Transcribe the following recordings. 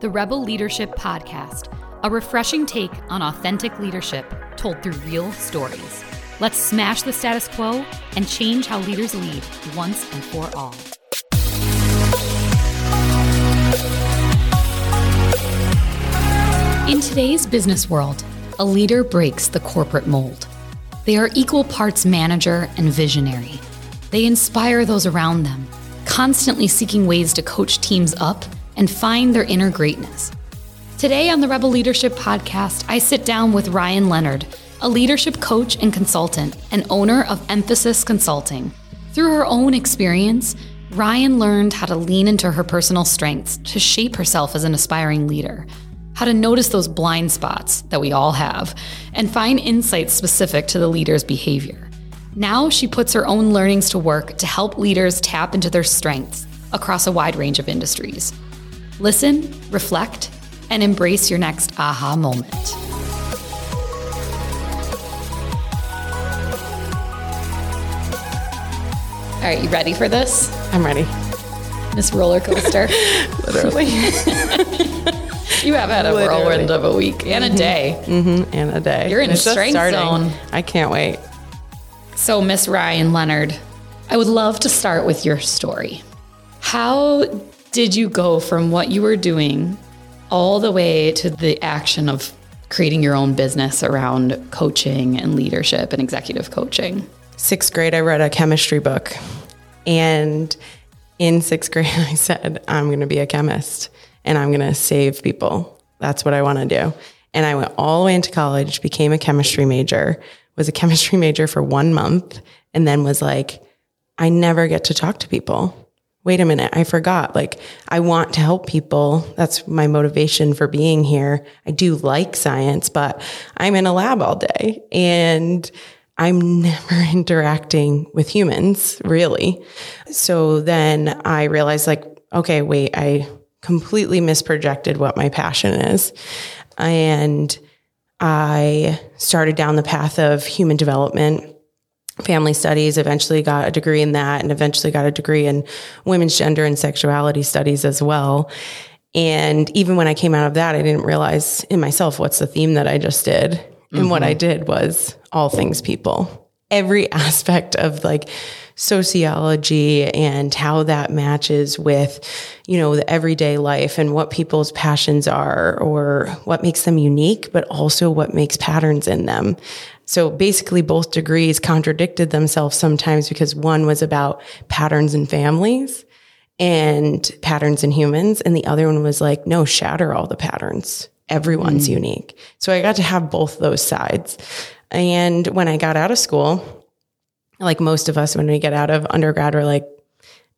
the Rebel Leadership Podcast, a refreshing take on authentic leadership told through real stories. Let's smash the status quo and change how leaders lead once and for all. In today's business world, a leader breaks the corporate mold. They are equal parts manager and visionary. They inspire those around them, constantly seeking ways to coach teams up and find their inner greatness. Today on the Rebel Leadership Podcast, I sit down with Ryan Leonard, a leadership coach and consultant and owner of Emphasis Consulting. Through her own experience, Ryan learned how to lean into her personal strengths to shape herself as an aspiring leader, how to notice those blind spots that we all have, and find insights specific to the leader's behavior. Now she puts her own learnings to work to help leaders tap into their strengths across a wide range of industries. Listen, reflect, and embrace your next aha moment. All right, you ready for this? I'm ready. This roller coaster. Literally. you have had a Literally. whirlwind of a week and a day. mm-hmm. And a day. You're in It's strength zone. I can't wait. So, Miss Ryan Leonard, I would love to start with your story. How did you go from what you were doing all the way to the action of creating your own business around coaching and leadership and executive coaching? Sixth grade, I read a chemistry book. And in sixth grade, I said, I'm going to be a chemist and I'm going to save people. That's what I want to do. And I went all the way into college, became a chemistry major, was a chemistry major for one month, and then was like, I never get to talk to people. Wait a minute, I forgot. Like, I want to help people. That's my motivation for being here. I do like science, but I'm in a lab all day and I'm never interacting with humans, really. So then I realized, like, okay, wait, I completely misprojected what my passion is. And I started down the path of human development family studies, eventually got a degree in that, and eventually got a degree in women's gender and sexuality studies as well. And even when I came out of that, I didn't realize in myself what's the theme that I just did. And what I mm-hmm. did was all things people. Every aspect of like sociology and how that matches with, you know, the everyday life and what people's passions are or what makes them unique, but also what makes patterns in them. So basically both degrees contradicted themselves sometimes because one was about patterns in families and patterns in humans. And the other one was like, no, shatter all the patterns. Everyone's hmm. unique. So I got to have both those sides. And when I got out of school, like most of us, when we get out of undergrad, we're like,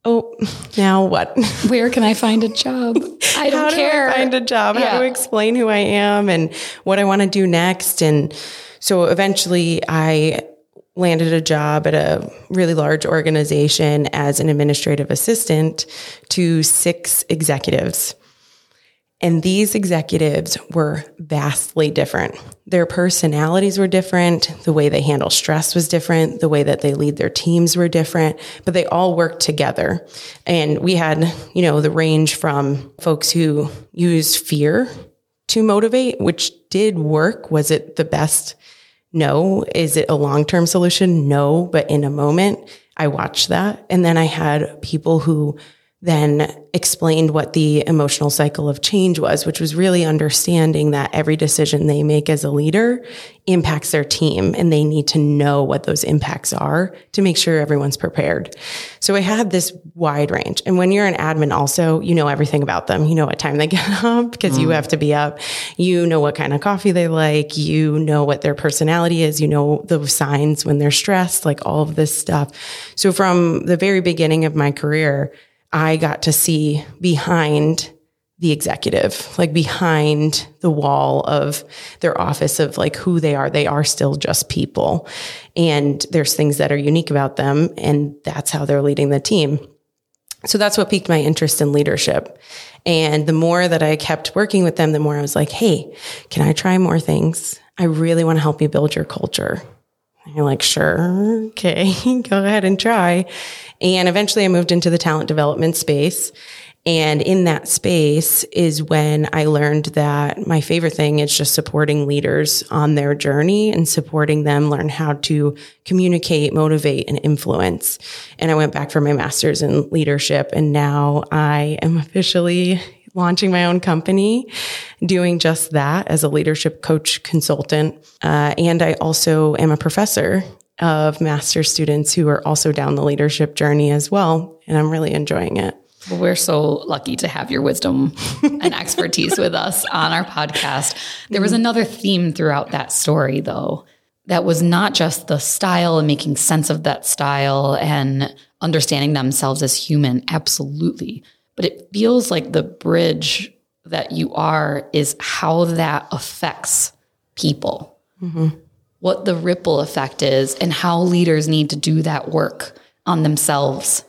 oh, now what? Where can I find a job? I don't how care. do I find a job? How Yeah. to explain who I am and what I want to do next? And so eventually I landed a job at a really large organization as an administrative assistant to six executives. And these executives were vastly different. Their personalities were different. The way they handle stress was different. The way that they lead their teams were different, but they all worked together. And we had, you know, the range from folks who use fear to motivate, which did work. Was it the best? No. Is it a long term solution? No. But in a moment, I watched that. And then I had people who then explained what the emotional cycle of change was, which was really understanding that every decision they make as a leader impacts their team and they need to know what those impacts are to make sure everyone's prepared. So I had this wide range. And when you're an admin also, you know everything about them. You know what time they get up because you have to be up. You know what kind of coffee they like. You know what their personality is. You know the signs when they're stressed, like all of this stuff. So from the very beginning of my career, I got to see behind the executive, like behind the wall of their office of like who they are. They are still just people. And there's things that are unique about them. And that's how they're leading the team. So that's what piqued my interest in leadership. And the more that I kept working with them, the more I was like, hey, can I try more things? I really want to help you build your culture. And you're like, sure, okay, go ahead and try. And eventually I moved into the talent development space. And in that space is when I learned that my favorite thing is just supporting leaders on their journey and supporting them learn how to communicate, motivate, and influence. And I went back for my master's in leadership. And now I am officially launching my own company, doing just that as a leadership coach consultant. Uh, and I also am a professor of master students who are also down the leadership journey as well. And I'm really enjoying it. Well, we're so lucky to have your wisdom and expertise with us on our podcast. There was another theme throughout that story, though, that was not just the style and making sense of that style and understanding themselves as human, absolutely. But it feels like the bridge that you are is how that affects people, mm-hmm. what the ripple effect is, and how leaders need to do that work on themselves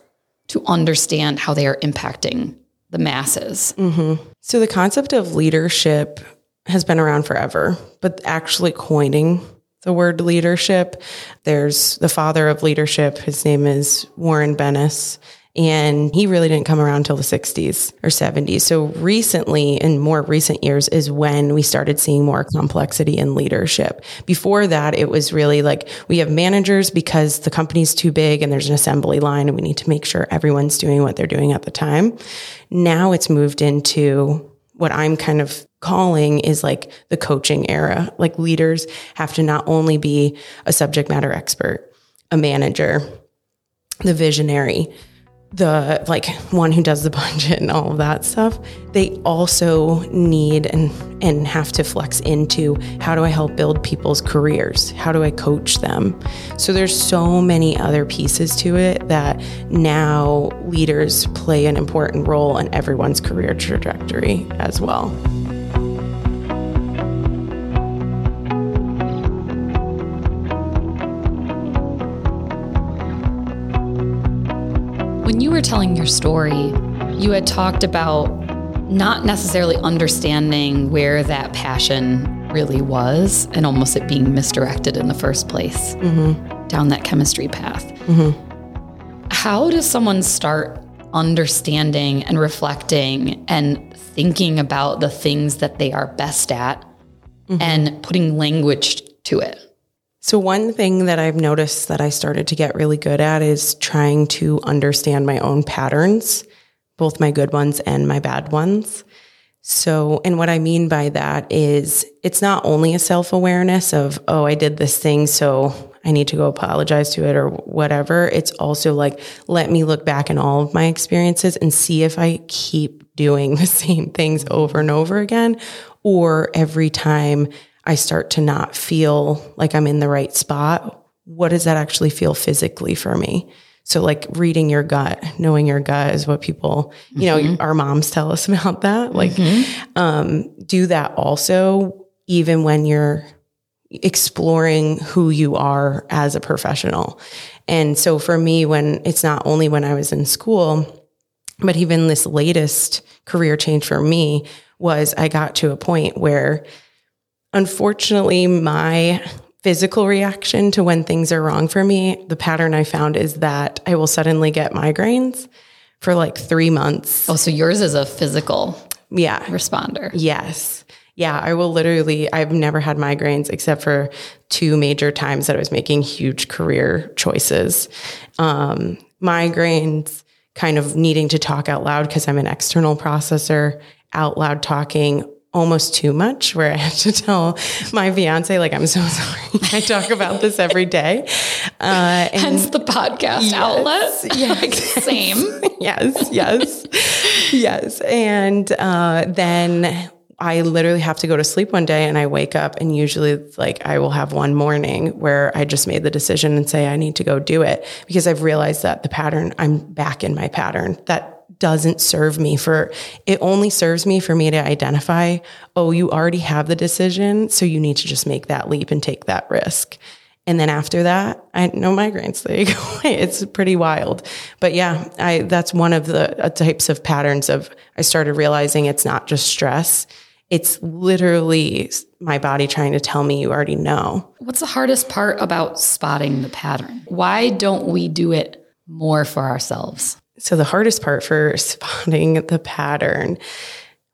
to understand how they are impacting the masses. Mm-hmm. So the concept of leadership has been around forever, but actually coining the word leadership, there's the father of leadership. His name is Warren Bennis. And he really didn't come around until the 60s or 70s. So recently, in more recent years, is when we started seeing more complexity in leadership. Before that, it was really like we have managers because the company's too big and there's an assembly line and we need to make sure everyone's doing what they're doing at the time. Now it's moved into what I'm kind of calling is like the coaching era. Like leaders have to not only be a subject matter expert, a manager, the visionary, the like one who does the budget and all of that stuff they also need and and have to flex into how do i help build people's careers? How do i coach them? So there's so many other pieces to it that now leaders play an important role in everyone's career trajectory as well you were telling your story, you had talked about not necessarily understanding where that passion really was and almost it being misdirected in the first place mm-hmm. down that chemistry path. Mm-hmm. How does someone start understanding and reflecting and thinking about the things that they are best at mm-hmm. and putting language to it? So, one thing that I've noticed that I started to get really good at is trying to understand my own patterns, both my good ones and my bad ones. So, and what I mean by that is it's not only a self awareness of, oh, I did this thing, so I need to go apologize to it or whatever. It's also like, let me look back in all of my experiences and see if I keep doing the same things over and over again, or every time I start to not feel like I'm in the right spot, what does that actually feel physically for me? So like reading your gut, knowing your gut is what people, you mm-hmm. know, our moms tell us about that. Like, mm-hmm. um, do that also, even when you're exploring who you are as a professional. And so for me, when it's not only when I was in school, but even this latest career change for me was I got to a point where Unfortunately, my physical reaction to when things are wrong for me, the pattern I found is that I will suddenly get migraines for like three months. Oh, so yours is a physical yeah responder. Yes. Yeah, I will literally, I've never had migraines except for two major times that I was making huge career choices. Um, migraines, kind of needing to talk out loud because I'm an external processor, out loud talking almost too much where I have to tell my fiance, like, I'm so sorry. I talk about this every day. Uh, and Hence the podcast yes, outlet. Yes. like, same. yes, yes, yes. And uh, then I literally have to go to sleep one day and I wake up and usually like I will have one morning where I just made the decision and say I need to go do it because I've realized that the pattern I'm back in my pattern that doesn't serve me for it only serves me for me to identify oh you already have the decision so you need to just make that leap and take that risk. And then after that i no migraines. There you go it's pretty wild. But yeah i that's one of the uh, types of patterns of i started realizing it's not just stress. It's literally my body trying to tell me you already know. What's the hardest part about spotting the pattern? Why don't we do it more for ourselves So the hardest part for spotting the pattern,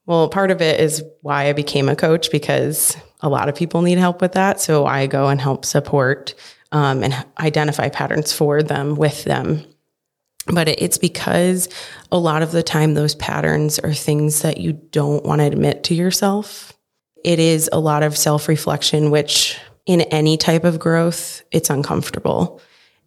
well, part of it is why I became a coach because a lot of people need help with that. So I go and help support um, and identify patterns for them with them. But it's because a lot of the time those patterns are things that you don't want to admit to yourself. It is a lot of self reflection, which in any type of growth, it's uncomfortable.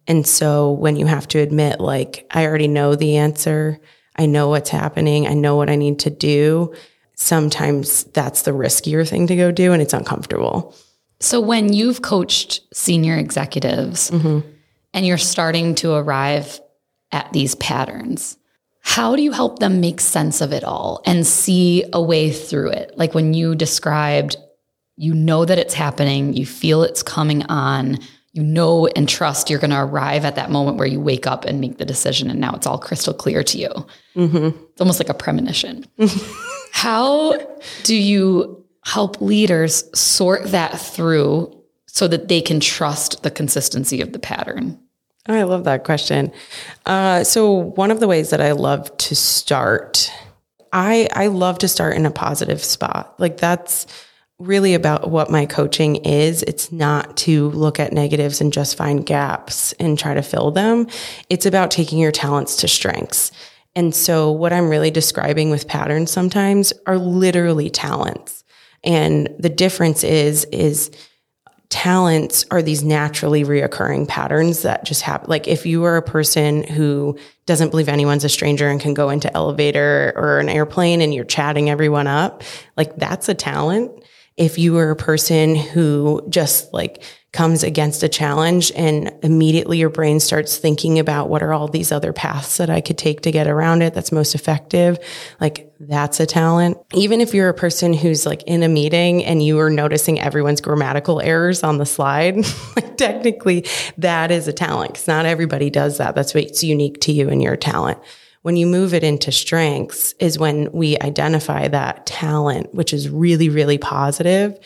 And so when you have to admit, like, I already know the answer, I know what's happening, I know what I need to do, sometimes that's the riskier thing to go do and it's uncomfortable. So when you've coached senior executives mm-hmm. and you're starting to arrive at these patterns, how do you help them make sense of it all and see a way through it? Like when you described, you know that it's happening, you feel it's coming on, you know and trust you're going to arrive at that moment where you wake up and make the decision and now it's all crystal clear to you. Mm-hmm. it's almost like a premonition. How do you help leaders sort that through so that they can trust the consistency of the pattern? I love that question. Uh, so one of the ways that i love to start i i love to start in a positive spot. Like that's really about what my coaching is. It's not to look at negatives and just find gaps and try to fill them. It's about taking your talents to strengths. And so what I'm really describing with patterns sometimes are literally talents. And the difference is, is talents are these naturally reoccurring patterns that just happen. Like if you are a person who doesn't believe anyone's a stranger and can go into elevator or an airplane and you're chatting everyone up, like that's a talent if you are a person who just like comes against a challenge and immediately your brain starts thinking about what are all these other paths that I could take to get around it that's most effective, like that's a talent. Even if you're a person who's like in a meeting and you are noticing everyone's grammatical errors on the slide, like technically that is a talent because not everybody does that. That's what's unique to you and your talent. When you move it into strengths is when we identify that talent, which is really, really positive,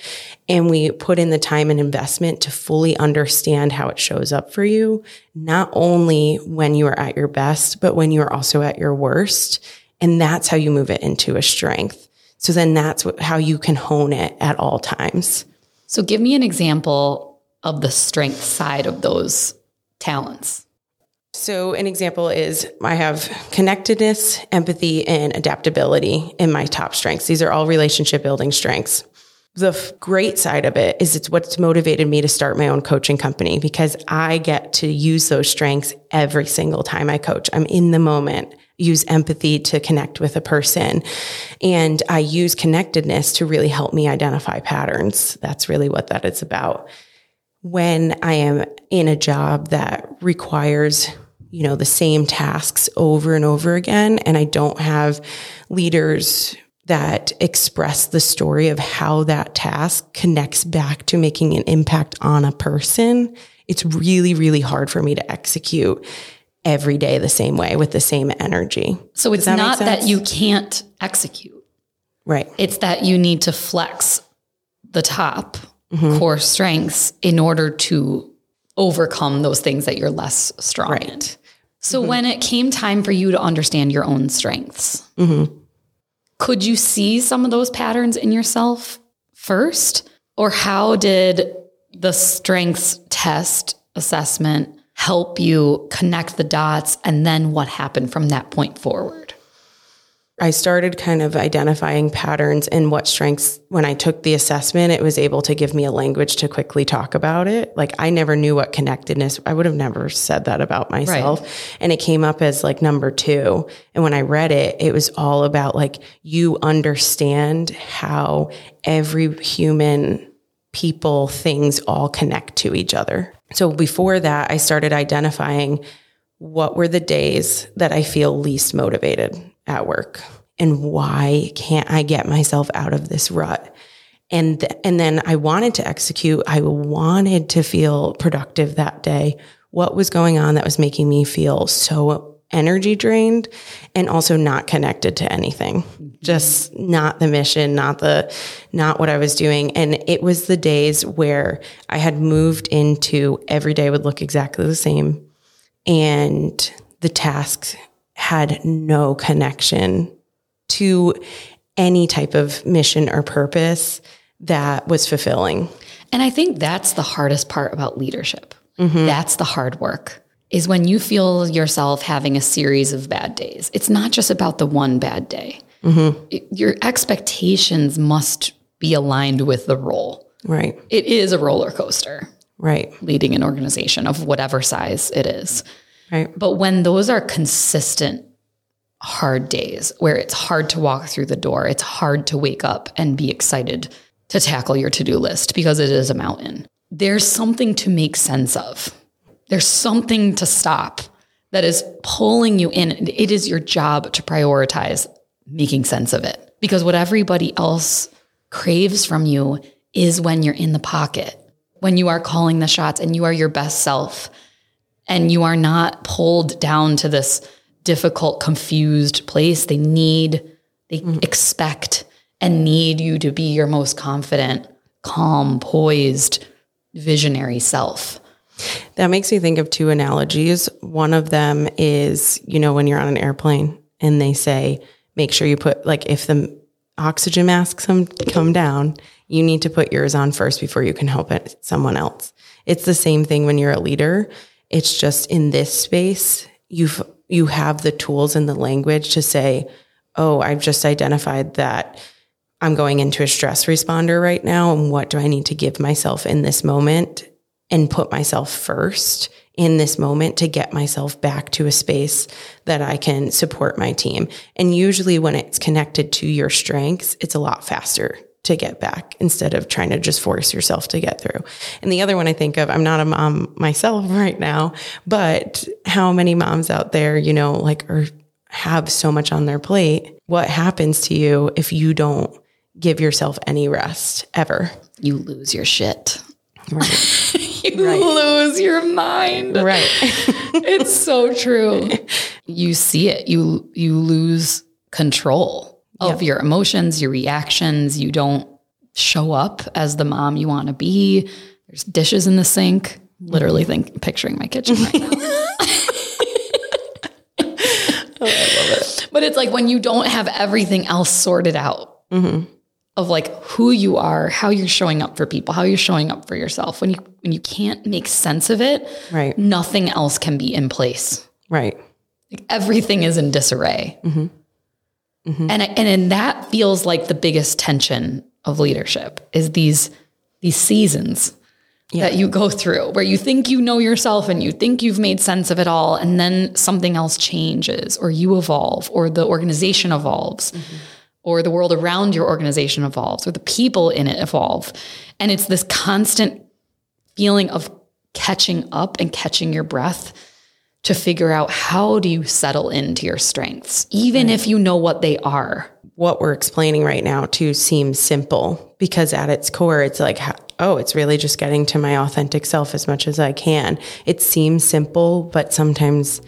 and we put in the time and investment to fully understand how it shows up for you, not only when you are at your best, but when you are also at your worst. And that's how you move it into a strength. So then that's what, how you can hone it at all times. So give me an example of the strength side of those talents. So, an example is I have connectedness, empathy, and adaptability in my top strengths. These are all relationship building strengths. The f- great side of it is it's what's motivated me to start my own coaching company because I get to use those strengths every single time I coach. I'm in the moment, use empathy to connect with a person. And I use connectedness to really help me identify patterns. That's really what that is about. When I am in a job that requires you know, the same tasks over and over again. And I don't have leaders that express the story of how that task connects back to making an impact on a person. It's really, really hard for me to execute every day the same way with the same energy. So it's that not that you can't execute. Right. It's that you need to flex the top mm-hmm. core strengths in order to overcome those things that you're less strong right. in. So mm-hmm. when it came time for you to understand your own strengths, mm-hmm. could you see some of those patterns in yourself first? Or how did the strengths test assessment help you connect the dots? And then what happened from that point forward? I started kind of identifying patterns and what strengths when I took the assessment, it was able to give me a language to quickly talk about it. Like I never knew what connectedness, I would have never said that about myself. Right. And it came up as like number two. And when I read it, it was all about like you understand how every human people, things all connect to each other. So before that, I started identifying what were the days that I feel least motivated at work and why can't I get myself out of this rut? And, th- and then I wanted to execute. I wanted to feel productive that day. What was going on that was making me feel so energy drained and also not connected to anything. Just not the mission, not the, not what I was doing. And it was the days where I had moved into every day would look exactly the same and the tasks had no connection to any type of mission or purpose that was fulfilling. And I think that's the hardest part about leadership. That's the hard work. Is when you feel yourself having a series of bad days. It's not just about the one bad day. It- your expectations must be aligned with the role. Right. It is a roller coaster Right. leading an organization of whatever size it is. Right. But when those are consistent hard days where it's hard to walk through the door, it's hard to wake up and be excited to tackle your to do list because it is a mountain. There's something to make sense of. There's something to stop that is pulling you in. It is your job to prioritize making sense of it because what everybody else craves from you is when you're in the pocket, when you are calling the shots and you are your best self and you are not pulled down to this difficult, confused place. They need, they mm-hmm. expect and need you to be your most confident, calm, poised, visionary self. That makes me think of two analogies. One of them is, you know, when you're on an airplane and they say, make sure you put, like, if the oxygen masks come, come down, you need to put yours on first before you can help it, someone else. It's the same thing when you're a leader. It's just in this space, you've, you have the tools and the language to say, oh, I've just identified that I'm going into a stress responder right now. And what do I need to give myself in this moment and put myself first in this moment to get myself back to a space that I can support my team. And usually when it's connected to your strengths, it's a lot faster to get back instead of trying to just force yourself to get through. And the other one I think of, I'm not a mom myself right now, but how many moms out there, you know, like are have so much on their plate. What happens to you if you don't give yourself any rest ever? You lose your shit. Right. You lose your mind. right. it's so true. You see it. You you lose control of oh. your emotions, your reactions. You don't show up as the mom you want to be. There's dishes in the sink. Literally mm-hmm. think picturing my kitchen right now. Oh, but it's like when you don't have everything else sorted out mm-hmm. of like who you are, how you're showing up for people, how you're showing up for yourself. When you when you can't make sense of it, Right. nothing else can be in place. Right. Like everything is in disarray. Mm-hmm. Mm-hmm. And and and that feels like the biggest tension of leadership is these these seasons that you go through where you think you know yourself and you think you've made sense of it all and then something else changes or you evolve or the organization evolves mm-hmm. or the world around your organization evolves or the people in it evolve. And it's this constant feeling of catching up and catching your breath to figure out how do you settle into your strengths even if you know what they are What we're explaining right now too seems simple because at its core, it's like, oh, it's really just getting to my authentic self as much as I can. It seems simple, but sometimes,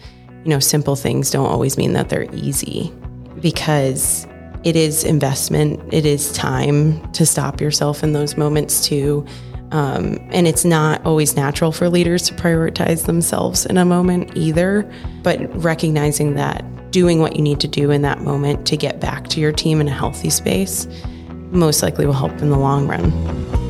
you know, simple things don't always mean that they're easy because it is investment. It is time to stop yourself in those moments too. Um, and it's not always natural for leaders to prioritize themselves in a moment either, but recognizing that doing what you need to do in that moment to get back to your team in a healthy space most likely will help in the long run.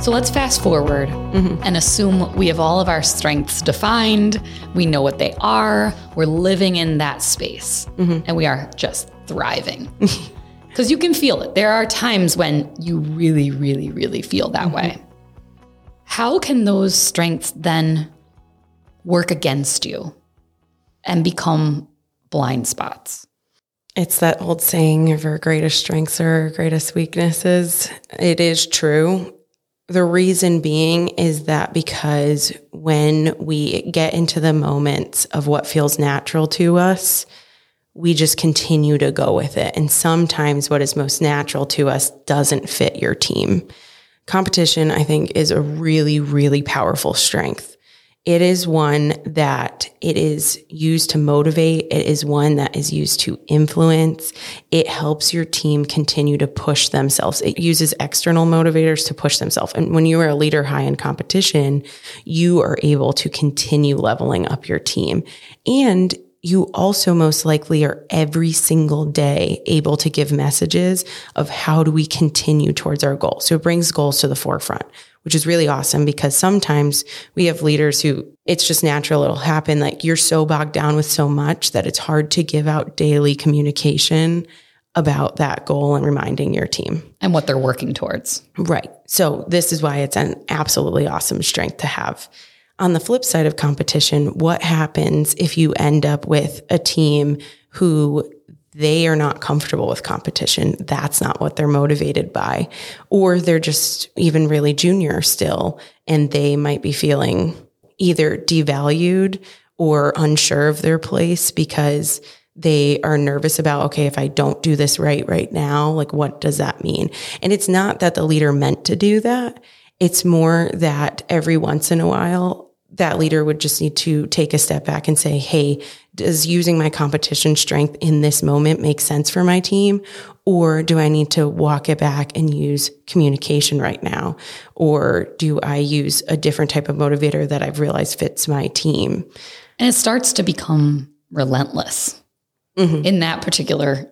So let's fast forward mm-hmm. and assume we have all of our strengths defined. We know what they are. We're living in that space mm-hmm. and we are just thriving. Because you can feel it. There are times when you really, really, really feel that mm-hmm. way. How can those strengths then work against you and become blind spots? It's that old saying of our greatest strengths are our greatest weaknesses. It is true. The reason being is that because when we get into the moments of what feels natural to us, we just continue to go with it. And sometimes what is most natural to us doesn't fit your team. Competition, I think, is a really, really powerful strength. It is one that it is used to motivate. It is one that is used to influence. It helps your team continue to push themselves. It uses external motivators to push themselves. And when you are a leader high in competition, you are able to continue leveling up your team. And you also most likely are every single day able to give messages of how do we continue towards our goal. So it brings goals to the forefront which is really awesome because sometimes we have leaders who it's just natural. It'll happen. Like you're so bogged down with so much that it's hard to give out daily communication about that goal and reminding your team and what they're working towards. Right. So this is why it's an absolutely awesome strength to have. On the flip side of competition, what happens if you end up with a team who they are not comfortable with competition. That's not what they're motivated by. Or they're just even really junior still, and they might be feeling either devalued or unsure of their place because they are nervous about, okay, if I don't do this right right now, like what does that mean? And it's not that the leader meant to do that. It's more that every once in a while, that leader would just need to take a step back and say, Hey, does using my competition strength in this moment make sense for my team? Or do I need to walk it back and use communication right now? Or do I use a different type of motivator that I've realized fits my team? And it starts to become relentless mm-hmm. in that particular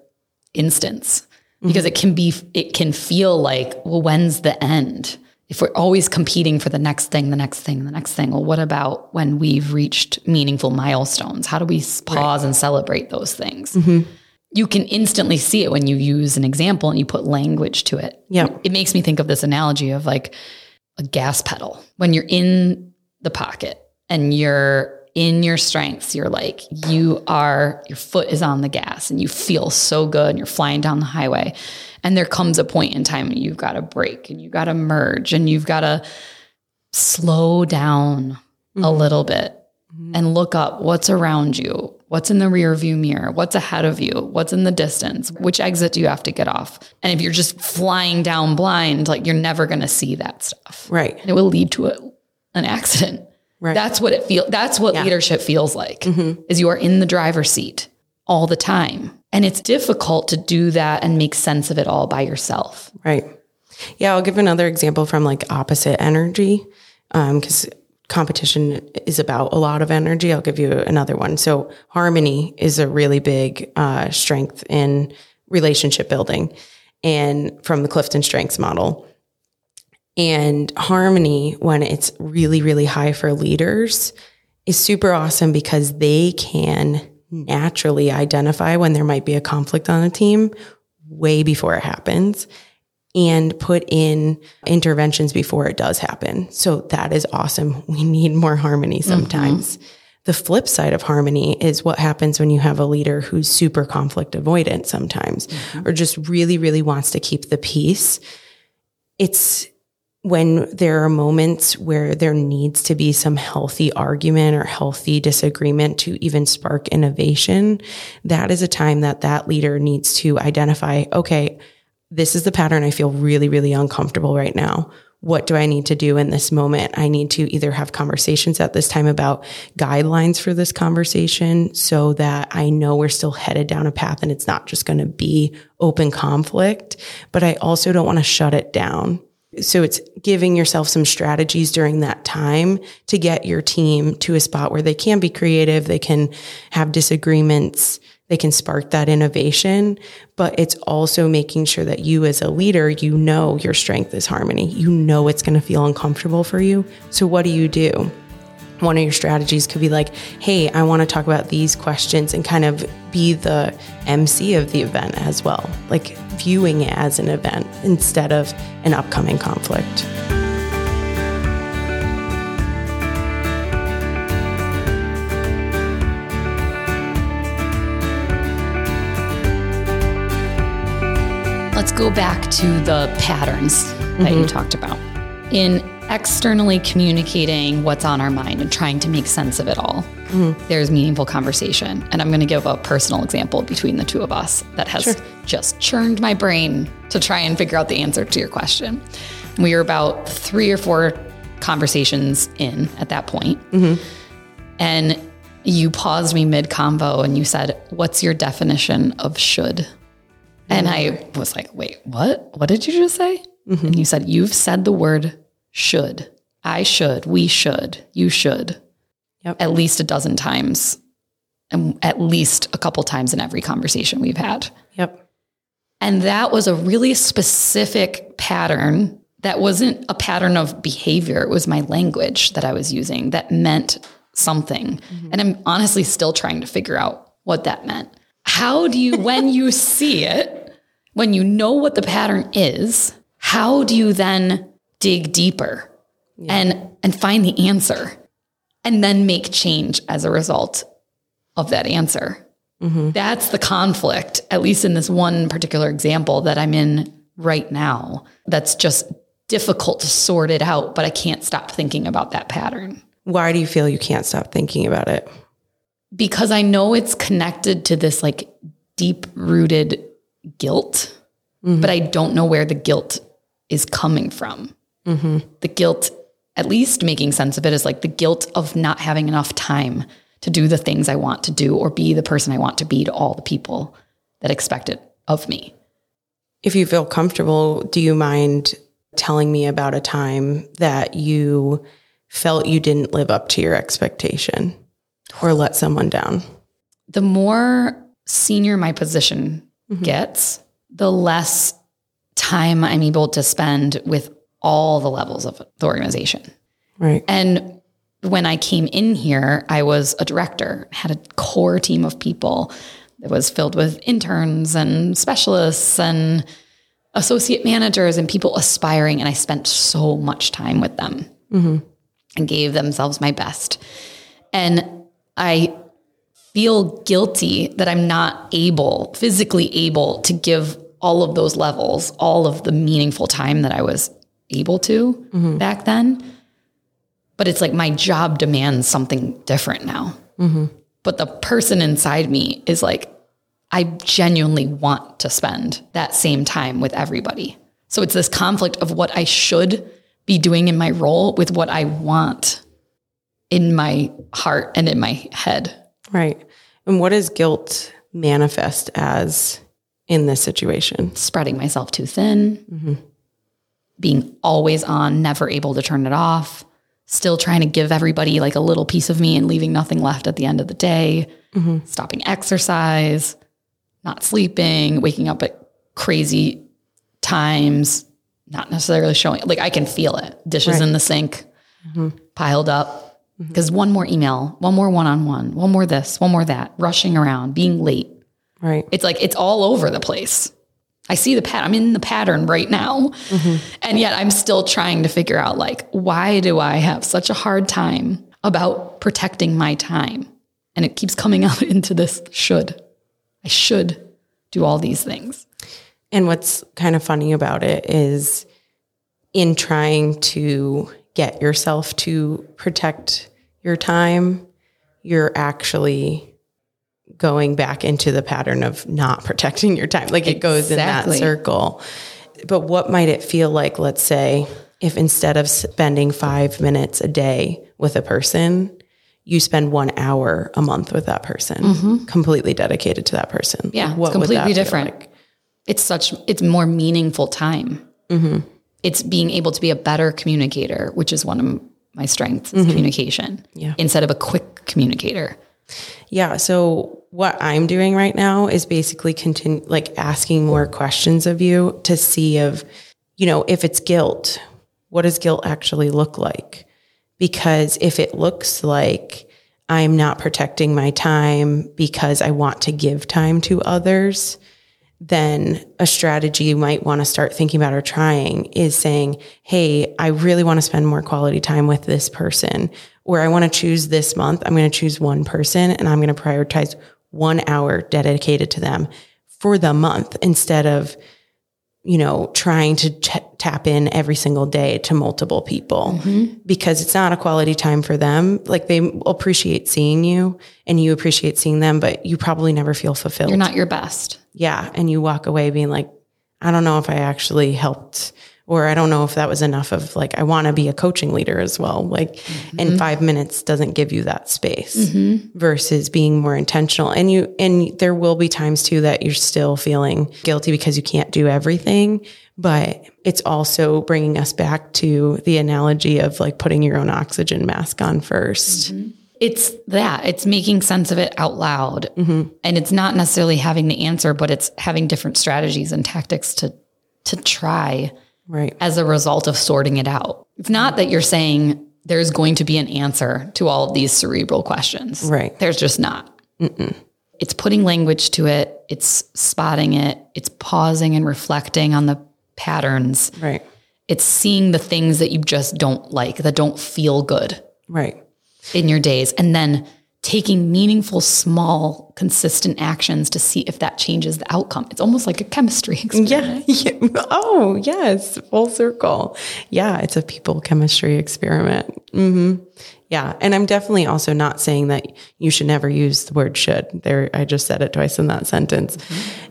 instance because mm-hmm. it can be, it can feel like, well, when's the end? If we're always competing for the next thing, the next thing, the next thing, well, what about when we've reached meaningful milestones? How do we pause right. and celebrate those things? Mm-hmm. You can instantly see it when you use an example and you put language to it. Yeah. It makes me think of this analogy of like a gas pedal. When you're in the pocket and you're in your strengths, you're like, you are, your foot is on the gas and you feel so good and you're flying down the highway. And there comes a point in time when you've got to brake and you've got to merge and you've got to slow down mm-hmm. a little bit mm-hmm. and look up what's around you, what's in the rear view mirror, what's ahead of you, what's in the distance, which exit do you have to get off. And if you're just flying down blind, like you're never going to see that stuff. Right. It will lead to a, an accident. Right. That's what it feels. That's what yeah. leadership feels like. Mm-hmm. Is you are in the driver's seat all the time. And it's difficult to do that and make sense of it all by yourself. Right. Yeah, I'll give another example from like opposite energy because um, competition is about a lot of energy. I'll give you another one. So harmony is a really big uh, strength in relationship building and from the Clifton Strengths model. And harmony, when it's really, really high for leaders, is super awesome because they can naturally identify when there might be a conflict on a team way before it happens and put in interventions before it does happen. So that is awesome. We need more harmony mm-hmm. sometimes. Mm-hmm. The flip side of harmony is what happens when you have a leader who's super conflict avoidant sometimes mm-hmm. or just really, really wants to keep the peace. It's when there are moments where there needs to be some healthy argument or healthy disagreement to even spark innovation, that is a time that that leader needs to identify, okay, this is the pattern. I feel really, really uncomfortable right now. What do I need to do in this moment? I need to either have conversations at this time about guidelines for this conversation so that I know we're still headed down a path and it's not just going to be open conflict, but I also don't want to shut it down so it's giving yourself some strategies during that time to get your team to a spot where they can be creative, they can have disagreements, they can spark that innovation, but it's also making sure that you as a leader, you know your strength is harmony. You know it's going to feel uncomfortable for you. So what do you do? One of your strategies could be like, hey, I want to talk about these questions and kind of be the MC of the event as well, like viewing it as an event instead of an upcoming conflict. Let's go back to the patterns that mm-hmm. you talked about. In externally communicating what's on our mind and trying to make sense of it all, mm-hmm. there's meaningful conversation. And I'm going to give a personal example between the two of us that has sure. just churned my brain to try and figure out the answer to your question. We were about three or four conversations in at that point. Mm-hmm. And you paused me mid convo and you said, What's your definition of should? And mm-hmm. I was like, Wait, what? What did you just say? Mm-hmm. And you said, You've said the word should. I should. We should. You should. Yep. At least a dozen times. And at least a couple times in every conversation we've had. Yep. And that was a really specific pattern that wasn't a pattern of behavior. It was my language that I was using that meant something. Mm-hmm. And I'm honestly still trying to figure out what that meant. How do you, when you see it, when you know what the pattern is, how do you then dig deeper and, and find the answer and then make change as a result of that answer? Mm-hmm. That's the conflict, at least in this one particular example that I'm in right now. That's just difficult to sort it out, but I can't stop thinking about that pattern Why do you feel you can't stop thinking about it? because I know it's connected to this like deep rooted guilt, mm-hmm. but I don't know where the guilt is coming from. Mm-hmm. The guilt, at least making sense of it, is like the guilt of not having enough time to do the things I want to do or be the person I want to be to all the people that expect it of me. If you feel comfortable, do you mind telling me about a time that you felt you didn't live up to your expectation or let someone down? the more senior my position mm-hmm. gets, the less time I'm able to spend with all the levels of the organization. Right. And when I came in here, I was a director, had a core team of people that was filled with interns and specialists and associate managers and people aspiring. And I spent so much time with them mm-hmm. and gave themselves my best. And I feel guilty that I'm not able, physically able to give all of those levels, all of the meaningful time that I was able to mm-hmm. back then. But it's like my job demands something different now. Mm-hmm. But the person inside me is like, I genuinely want to spend that same time with everybody. So it's this conflict of what I should be doing in my role with what I want in my heart and in my head. Right. And what does guilt manifest as in this situation? Spreading myself too thin, mm-hmm. Being always on, never able to turn it off, still trying to give everybody like a little piece of me and leaving nothing left at the end of the day, mm-hmm. stopping exercise, not sleeping, waking up at crazy times, not necessarily showing like I can feel it. Dishes in the sink, mm-hmm. piled up. Mm-hmm. Because one more email, one more one on one, one more this, one more that, rushing around, being late. Right. It's like it's all over the place. I see the pattern. I'm in the pattern right now. Mm-hmm. And yet I'm still trying to figure out like, why do I have such a hard time about protecting my time? And it keeps coming out into this should. I should do all these things. And what's kind of funny about it is in trying to get yourself to protect your time, you're actually going back into the pattern of not protecting your time. Like it goes in that circle. But what might it feel like, let's say, if instead of spending five minutes a day with a person, you spend one hour a month with that person, completely dedicated to that person? Mm-hmm. Yeah, What it's completely different. like? It's such, it's more meaningful time. It's being able to be a better communicator, which is one of my strengths is communication Yeah. instead of a quick communicator. Yeah. So what I'm doing right now is basically continue like asking more questions of you to see of, you know, if it's guilt, what does guilt actually look like? Because if it looks like I'm not protecting my time because I want to give time to others, then a strategy you might want to start thinking about or trying is saying, Hey, I really want to spend more quality time with this person, or I want to choose this month. I'm going to choose one person and I'm going to prioritize one hour dedicated to them for the month instead of, you know, trying to ch- tap in every single day to multiple people mm-hmm. because it's not a quality time for them. Like they appreciate seeing you and you appreciate seeing them, but you probably never feel fulfilled. You're not your best. Yeah. And you walk away being like, I don't know if I actually helped Or I don't know if that was enough of like, I want to be a coaching leader as well. Like, Mm-hmm. and five minutes doesn't give you that space versus being more intentional. And you, and there will be times too that you're still feeling guilty because you can't do everything. But it's also bringing us back to the analogy of like putting your own oxygen mask on 1st It's that. It's making sense of it out loud. Mm-hmm. And it's not necessarily having the answer, but it's having different strategies and tactics to to try Right. as a result of sorting it out. It's not that you're saying there's going to be an answer to all of these cerebral questions. Right. There's just not. It's putting language to it, it's spotting it, it's pausing and reflecting on the patterns. Right. It's seeing the things that you just don't like, that don't feel good Right. In your days, and then taking meaningful, small, consistent actions to see if that changes the outcome. It's almost like a chemistry experiment. Yeah. yeah. Oh, yes. Full circle. Yeah. It's a people chemistry experiment. hmm Yeah. And I'm definitely also not saying that you should never use the word should. There, I just said it twice in that sentence.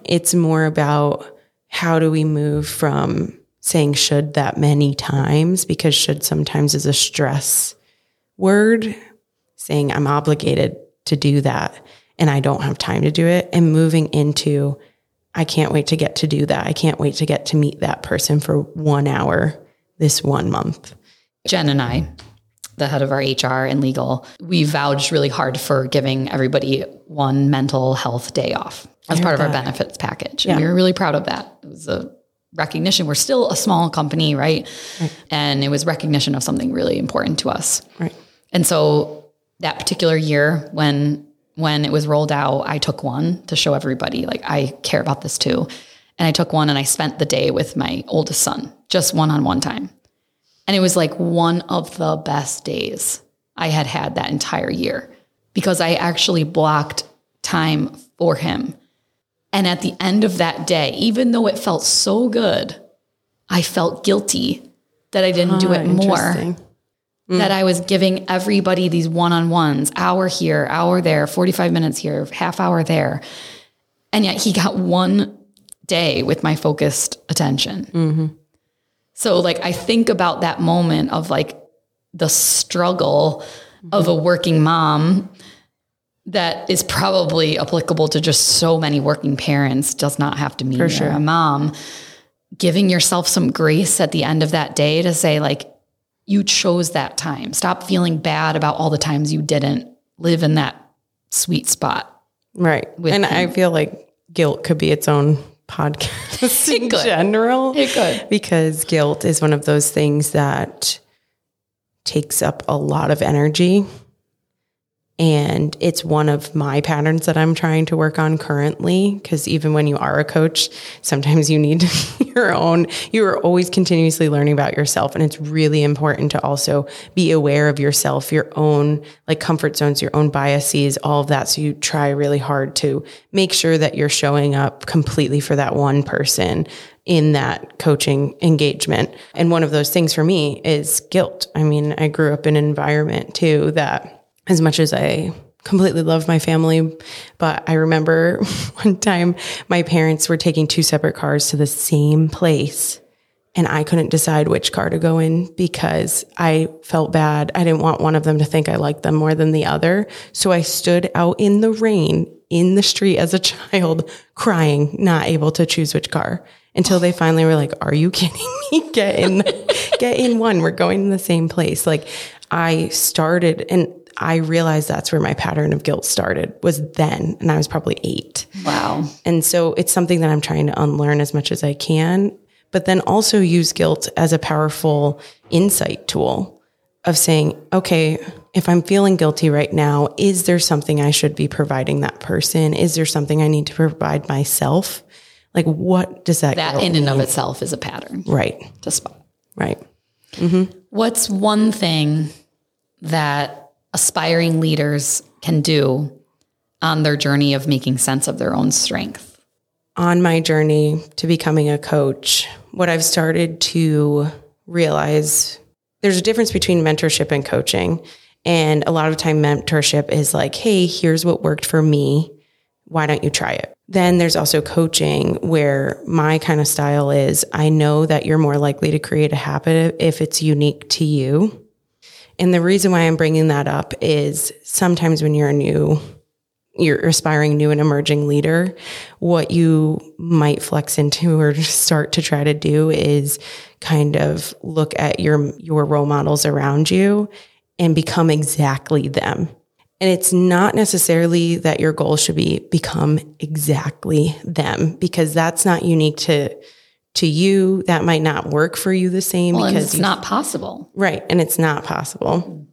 It's more about how do we move from saying should that many times because should sometimes is a stress word saying I'm obligated to do that and I don't have time to do it and moving into I can't wait to get to do that. I can't wait to get to meet that person for 1 hour this one month. Jen and I, the head of our HR and legal, we vouched really hard for giving everybody one mental health day off as part of our benefits package. And we were really proud of that. It was a recognition. We're still a small company, right? And it was recognition of something really important to us. Right. And so that particular year when when it was rolled out, I took one to show everybody like I care about this too. And I took one and I spent the day with my oldest son, just one on one time. And it was like one of the best days I had had that entire year because I actually blocked time for him. And at the end of that day, even though it felt so good, I felt guilty that I didn't do Ah, it more interesting. that I was giving everybody these one on ones, hour here, hour there, 45 minutes here, half hour there. And yet he got one day with my focused attention. Mm-hmm. So, like, I think about that moment of like the struggle of a working mom that is probably applicable to just so many working parents, does not have to mean you're sure. a mom. Giving yourself some grace at the end of that day to say, like, you chose that time. Stop feeling bad about all the times you didn't live in that sweet spot. Right. and him. I feel like guilt could be its own podcast in could. general. It could. Because guilt is one of those things that takes up a lot of energy. And it's one of my patterns that I'm trying to work on currently. Because even when you are a coach, sometimes you need your own, you are always continuously learning about yourself. And it's really important to also be aware of yourself, your own like comfort zones, your own biases, all of that. So you try really hard to make sure that you're showing up completely for that one person in that coaching engagement. And one of those things for me is guilt. I mean, I grew up in an environment too that as much as I completely love my family, but I remember one time my parents were taking two separate cars to the same place and I couldn't decide which car to go in because I felt bad. I didn't want one of them to think I liked them more than the other. So I stood out in the rain in the street as a child crying, not able to choose which car until they finally were like, are you kidding me? Get in, get in one. We're going to the same place. Like I started and I realized that's where my pattern of guilt started was then. And I was probably eight. Wow. And so it's something that I'm trying to unlearn as much as I can, but then also use guilt as a powerful insight tool of saying, okay, if I'm feeling guilty right now, is there something I should be providing that person? Is there something I need to provide myself? Like, what does that, That in and mean? of itself is a pattern Right, to spot. right. Mm-hmm. What's one thing that aspiring leaders can do on their journey of making sense of their own strength? on my journey to becoming a coach, what I've started to realize there's a difference between mentorship and coaching. And a lot of time mentorship is like, hey, here's what worked for me. Why don't you try it? Then there's also coaching where my kind of style is I know that you're more likely to create a habit if it's unique to you. And the reason why I'm bringing that up is sometimes when you're a new, you're aspiring new and emerging leader, what you might flex into or start to try to do is kind of look at your, your role models around you and become exactly them. And it's not necessarily that your goal should be become exactly them because that's not unique to to you. That might not work for you the same well, because it's not possible. Right, and it's not possible.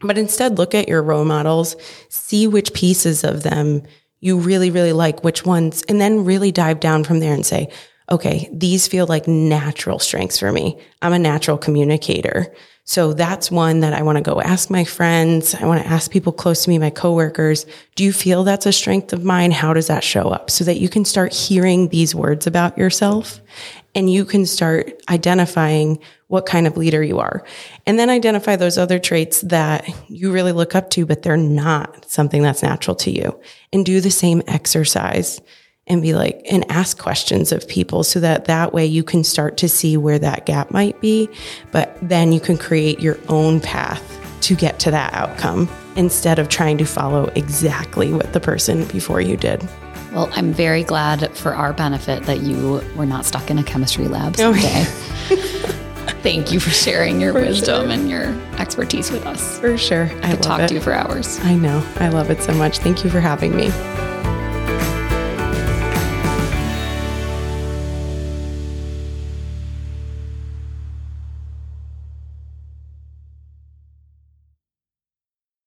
But instead look at your role models, see which pieces of them you really really like, which ones, and then really dive down from there and say, okay, these feel like natural strengths for me. I'm a natural communicator. So that's one that I want to go ask my friends. I want to ask people close to me, my coworkers, do you feel that's a strength of mine? How does that show up? So that you can start hearing these words about yourself and you can start identifying what kind of leader you are. And then identify those other traits that you really look up to, but they're not something that's natural to you and do the same exercise and be like and ask questions of people so that that way you can start to see where that gap might be but then you can create your own path to get to that outcome instead of trying to follow exactly what the person before you did well i'm very glad for our benefit that you were not stuck in a chemistry lab oh, someday Thank you for sharing your for wisdom sure. and your expertise with us. For sure. I, I could talk it. to you for hours. I know. I love it so much. Thank you for having me.